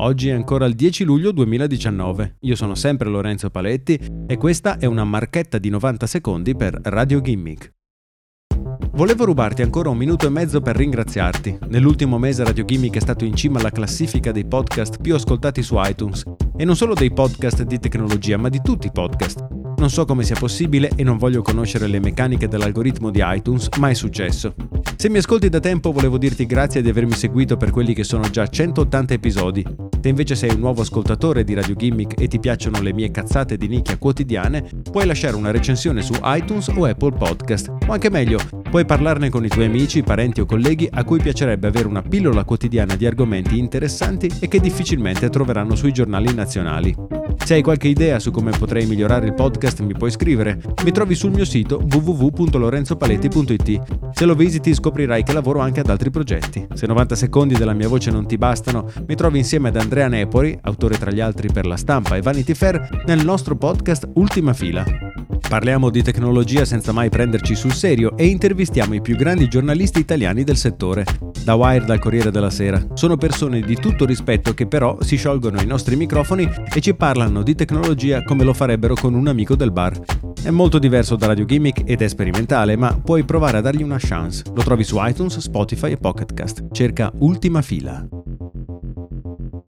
Oggi è ancora il 10 luglio 2019. Io sono sempre Lorenzo Paletti e questa è una marchetta di 90 secondi per Radio Gimmick. Volevo rubarti ancora un minuto e mezzo per ringraziarti. Nell'ultimo mese Radio Gimmick è stato in cima alla classifica dei podcast più ascoltati su iTunes. E non solo dei podcast di tecnologia, ma di tutti i podcast. Non so come sia possibile e non voglio conoscere le meccaniche dell'algoritmo di iTunes, ma è successo. Se mi ascolti da tempo volevo dirti grazie di avermi seguito per quelli che sono già 180 episodi. Se invece sei un nuovo ascoltatore di Radio Gimmick e ti piacciono le mie cazzate di nicchia quotidiane, puoi lasciare una recensione su iTunes o Apple Podcast. O anche meglio, puoi parlarne con i tuoi amici, parenti o colleghi a cui piacerebbe avere una pillola quotidiana di argomenti interessanti e che difficilmente troveranno sui giornali nazionali. Se hai qualche idea su come potrei migliorare il podcast mi puoi scrivere. Mi trovi sul mio sito www.lorenzopaletti.it. Se lo visiti scoprirai che lavoro anche ad altri progetti. Se 90 secondi della mia voce non ti bastano, mi trovi insieme ad Andrea Nepori, autore tra gli altri per La Stampa e Vanity Fair, nel nostro podcast Ultima Fila. Parliamo di tecnologia senza mai prenderci sul serio e intervistiamo i più grandi giornalisti italiani del settore, da Wired al Corriere della Sera. Sono persone di tutto rispetto che però si sciolgono i nostri microfoni e ci parlano di tecnologia come lo farebbero con un amico del bar. È molto diverso da Radio Gimmick ed è sperimentale, ma puoi provare a dargli una chance. Lo trovi su iTunes, Spotify e Pocketcast. Cerca Ultima Fila.